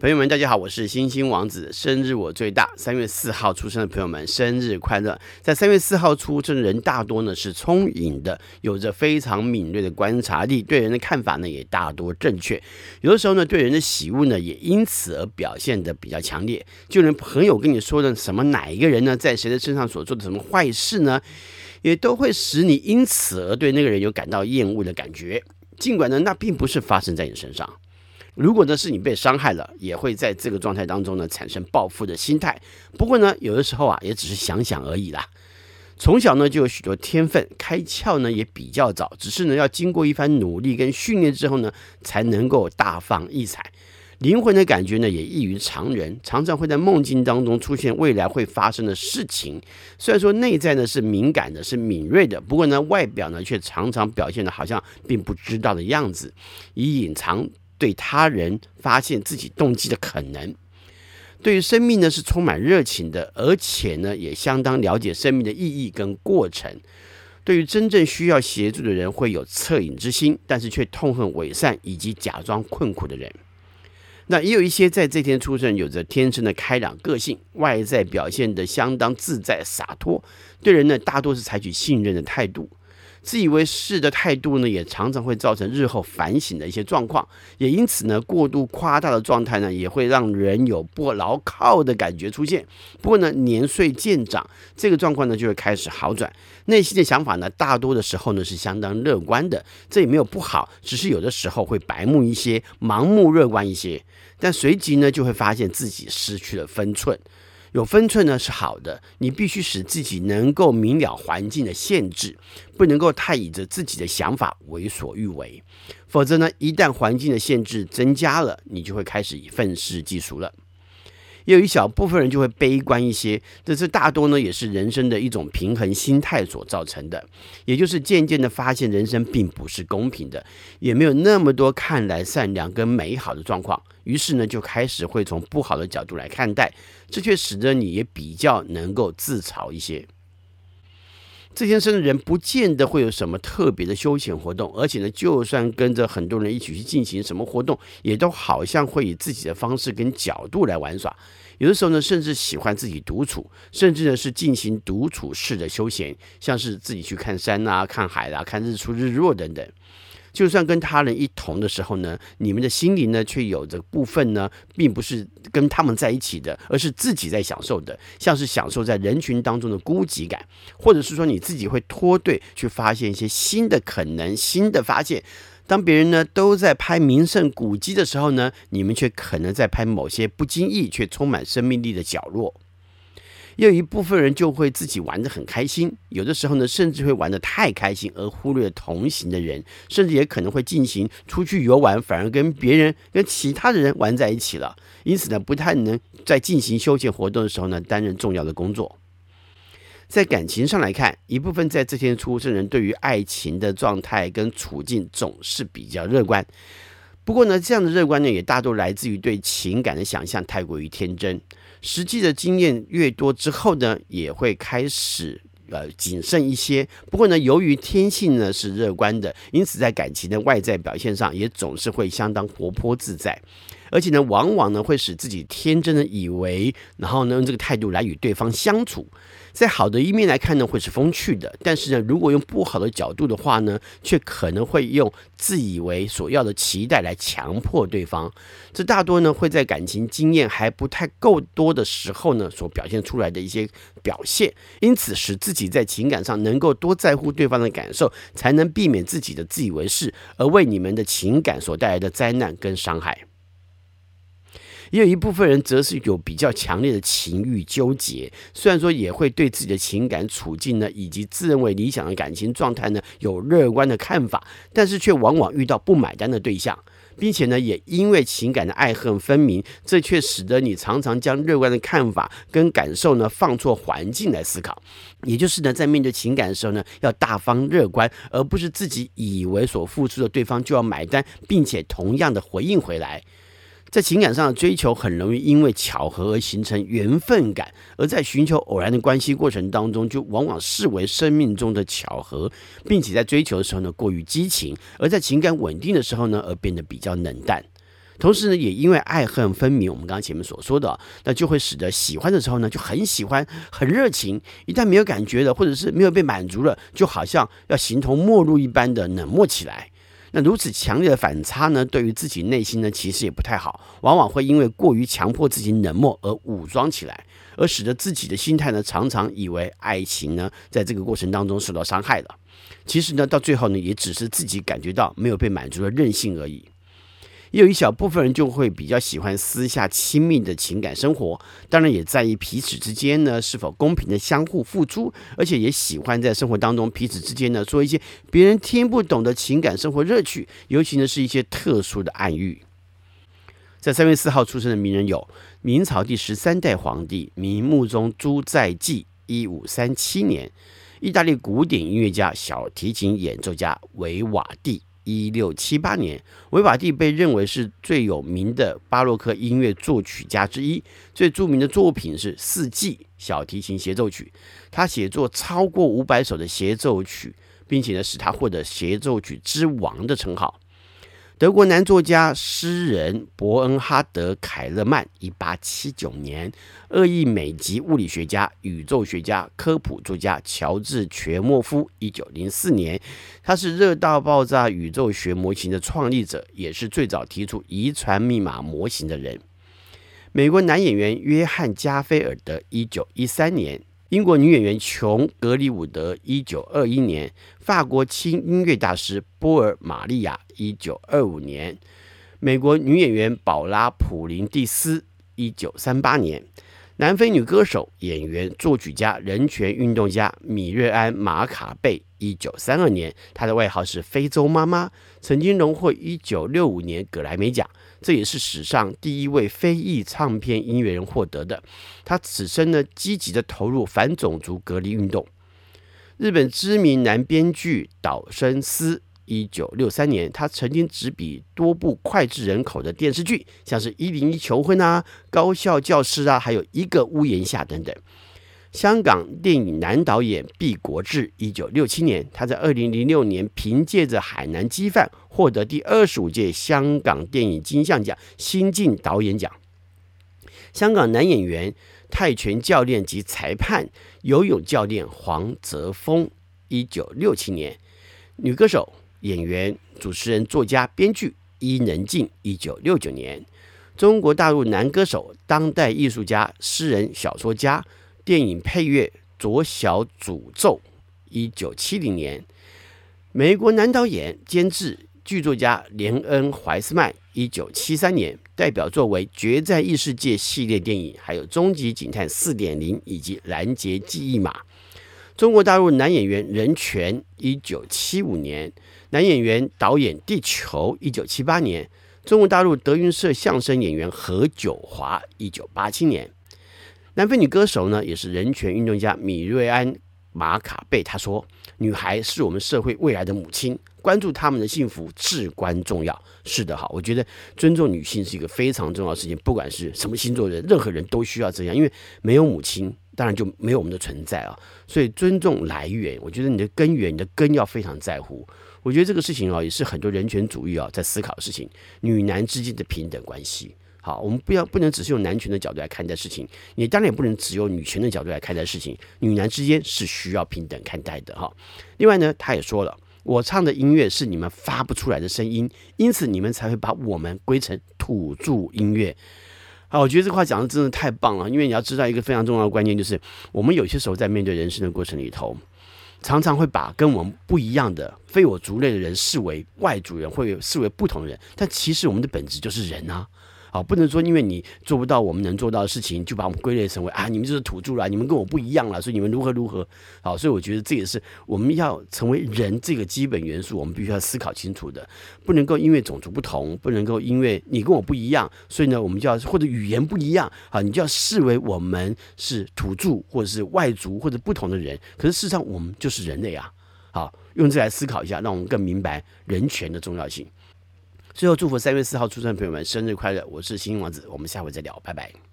朋友们，大家好，我是星星王子，生日我最大。三月四号出生的朋友们，生日快乐！在三月四号出生的人大多呢是聪颖的，有着非常敏锐的观察力，对人的看法呢也大多正确。有的时候呢，对人的喜恶呢也因此而表现得比较强烈。就连朋友跟你说的什么哪一个人呢，在谁的身上所做的什么坏事呢，也都会使你因此而对那个人有感到厌恶的感觉。尽管呢，那并不是发生在你身上。如果呢是你被伤害了，也会在这个状态当中呢产生报复的心态。不过呢，有的时候啊，也只是想想而已啦。从小呢就有许多天分，开窍呢也比较早，只是呢要经过一番努力跟训练之后呢，才能够大放异彩。灵魂的感觉呢也异于常人，常常会在梦境当中出现未来会发生的事情。虽然说内在呢是敏感的，是敏锐的，不过呢外表呢却常常表现得好像并不知道的样子，以隐藏。对他人发现自己动机的可能，对于生命呢是充满热情的，而且呢也相当了解生命的意义跟过程。对于真正需要协助的人，会有恻隐之心，但是却痛恨伪善以及假装困苦的人。那也有一些在这天出生，有着天生的开朗个性，外在表现得相当自在洒脱，对人呢大多是采取信任的态度。自以为是的态度呢，也常常会造成日后反省的一些状况，也因此呢，过度夸大的状态呢，也会让人有不牢靠的感觉出现。不过呢，年岁渐长，这个状况呢就会开始好转，内心的想法呢，大多的时候呢是相当乐观的，这也没有不好，只是有的时候会白目一些，盲目乐观一些，但随即呢就会发现自己失去了分寸。有分寸呢是好的，你必须使自己能够明了环境的限制，不能够太以着自己的想法为所欲为，否则呢，一旦环境的限制增加了，你就会开始以愤世嫉俗了。也有一小部分人就会悲观一些，这是大多呢也是人生的一种平衡心态所造成的，也就是渐渐的发现人生并不是公平的，也没有那么多看来善良跟美好的状况，于是呢就开始会从不好的角度来看待，这却使得你也比较能够自嘲一些。这天生的人不见得会有什么特别的休闲活动，而且呢，就算跟着很多人一起去进行什么活动，也都好像会以自己的方式跟角度来玩耍。有的时候呢，甚至喜欢自己独处，甚至呢是进行独处式的休闲，像是自己去看山啊、看海啊、看日出日落等等。就算跟他人一同的时候呢，你们的心灵呢，却有着部分呢，并不是跟他们在一起的，而是自己在享受的，像是享受在人群当中的孤寂感，或者是说你自己会脱队去发现一些新的可能、新的发现。当别人呢都在拍名胜古迹的时候呢，你们却可能在拍某些不经意却充满生命力的角落。也有一部分人就会自己玩得很开心，有的时候呢，甚至会玩得太开心，而忽略同行的人，甚至也可能会进行出去游玩，反而跟别人、跟其他的人玩在一起了。因此呢，不太能在进行休闲活动的时候呢，担任重要的工作。在感情上来看，一部分在这天出生人对于爱情的状态跟处境总是比较乐观。不过呢，这样的乐观呢，也大多来自于对情感的想象太过于天真。实际的经验越多之后呢，也会开始呃谨慎一些。不过呢，由于天性呢是乐观的，因此在感情的外在表现上也总是会相当活泼自在，而且呢，往往呢会使自己天真的以为，然后呢用这个态度来与对方相处。在好的一面来看呢，会是风趣的；但是呢，如果用不好的角度的话呢，却可能会用自以为所要的期待来强迫对方。这大多呢会在感情经验还不太够多的时候呢，所表现出来的一些表现。因此，使自己在情感上能够多在乎对方的感受，才能避免自己的自以为是，而为你们的情感所带来的灾难跟伤害。也有一部分人则是有比较强烈的情欲纠结，虽然说也会对自己的情感处境呢，以及自认为理想的感情状态呢，有乐观的看法，但是却往往遇到不买单的对象，并且呢，也因为情感的爱恨分明，这却使得你常常将乐观的看法跟感受呢，放错环境来思考，也就是呢，在面对情感的时候呢，要大方乐观，而不是自己以为所付出的对方就要买单，并且同样的回应回来。在情感上的追求很容易因为巧合而形成缘分感，而在寻求偶然的关系过程当中，就往往视为生命中的巧合，并且在追求的时候呢，过于激情，而在情感稳定的时候呢，而变得比较冷淡。同时呢，也因为爱恨分明，我们刚刚前面所说的，那就会使得喜欢的时候呢，就很喜欢，很热情；一旦没有感觉了，或者是没有被满足了，就好像要形同陌路一般的冷漠起来。那如此强烈的反差呢，对于自己内心呢，其实也不太好，往往会因为过于强迫自己冷漠而武装起来，而使得自己的心态呢，常常以为爱情呢，在这个过程当中受到伤害了。其实呢，到最后呢，也只是自己感觉到没有被满足的任性而已。也有一小部分人就会比较喜欢私下亲密的情感生活，当然也在意彼此之间呢是否公平的相互付出，而且也喜欢在生活当中彼此之间呢做一些别人听不懂的情感生活乐趣，尤其呢是一些特殊的暗喻。在三月四号出生的名人有明朝第十三代皇帝明穆宗朱载际（一五三七年），意大利古典音乐家、小提琴演奏家维瓦蒂。一六七八年，维瓦蒂被认为是最有名的巴洛克音乐作曲家之一。最著名的作品是《四季》小提琴协奏曲。他写作超过五百首的协奏曲，并且呢，使他获得协奏曲之王的称号。德国男作家、诗人伯恩哈德·凯勒曼，一八七九年；俄裔美籍物理学家、宇宙学家、科普作家乔治·全莫夫，一九零四年。他是热到爆炸宇宙学模型的创立者，也是最早提出遗传密码模型的人。美国男演员约翰·加菲尔德，一九一三年。英国女演员琼·格里伍德，一九二一年；法国轻音乐大师波尔·玛利亚，一九二五年；美国女演员宝拉·普林蒂斯，一九三八年；南非女歌手、演员、作曲家、人权运动家米瑞安·马卡贝，一九三二年。她的外号是“非洲妈妈”，曾经荣获一九六五年葛莱美奖。这也是史上第一位非裔唱片音乐人获得的。他此生呢，积极的投入反种族隔离运动。日本知名男编剧岛生司，一九六三年，他曾经执笔多部脍炙人口的电视剧，像是《一零一求婚》啊，《高校教师》啊，还有一个屋檐下等等。香港电影男导演毕国志，一九六七年，他在二零零六年凭借着《海南鸡饭》获得第二十五届香港电影金像奖新晋导演奖。香港男演员、泰拳教练及裁判、游泳教练黄泽锋，一九六七年；女歌手、演员、主持人、作家、编剧伊能静，一九六九年；中国大陆男歌手、当代艺术家、诗人、小说家。电影配乐左小诅咒，一九七零年；美国男导演、监制、剧作家连恩·怀斯曼，一九七三年。代表作为《决战异世界》系列电影，还有《终极警探四点零》以及《拦截记忆码》。中国大陆男演员任泉，一九七五年；男演员、导演地球，一九七八年；中国大陆德云社相声演员何九华，一九八七年。南非女歌手呢，也是人权运动家米瑞安·马卡贝。她说：“女孩是我们社会未来的母亲，关注她们的幸福至关重要。”是的，哈，我觉得尊重女性是一个非常重要的事情。不管是什么星座的人，任何人都需要这样，因为没有母亲，当然就没有我们的存在啊。所以尊重来源，我觉得你的根源、你的根要非常在乎。我觉得这个事情啊，也是很多人权主义啊在思考的事情，女男之间的平等关系。好，我们不要不能只是用男权的角度来看待事情，你当然也不能只用女权的角度来看待事情。女男之间是需要平等看待的哈。另外呢，他也说了，我唱的音乐是你们发不出来的声音，因此你们才会把我们归成土著音乐。好，我觉得这话讲的真的太棒了，因为你要知道一个非常重要的观念，就是我们有些时候在面对人生的过程里头，常常会把跟我们不一样的非我族类的人视为外族人，会视为不同人，但其实我们的本质就是人啊。好，不能说因为你做不到我们能做到的事情，就把我们归类成为啊，你们就是土著啦，你们跟我不一样了，所以你们如何如何。好，所以我觉得这也是我们要成为人这个基本元素，我们必须要思考清楚的。不能够因为种族不同，不能够因为你跟我不一样，所以呢，我们就要或者语言不一样啊，你就要视为我们是土著或者是外族或者不同的人。可是事实上，我们就是人类啊。好，用这来思考一下，让我们更明白人权的重要性。最后，祝福三月四号出生的朋友们生日快乐！我是星星王子，我们下回再聊，拜拜。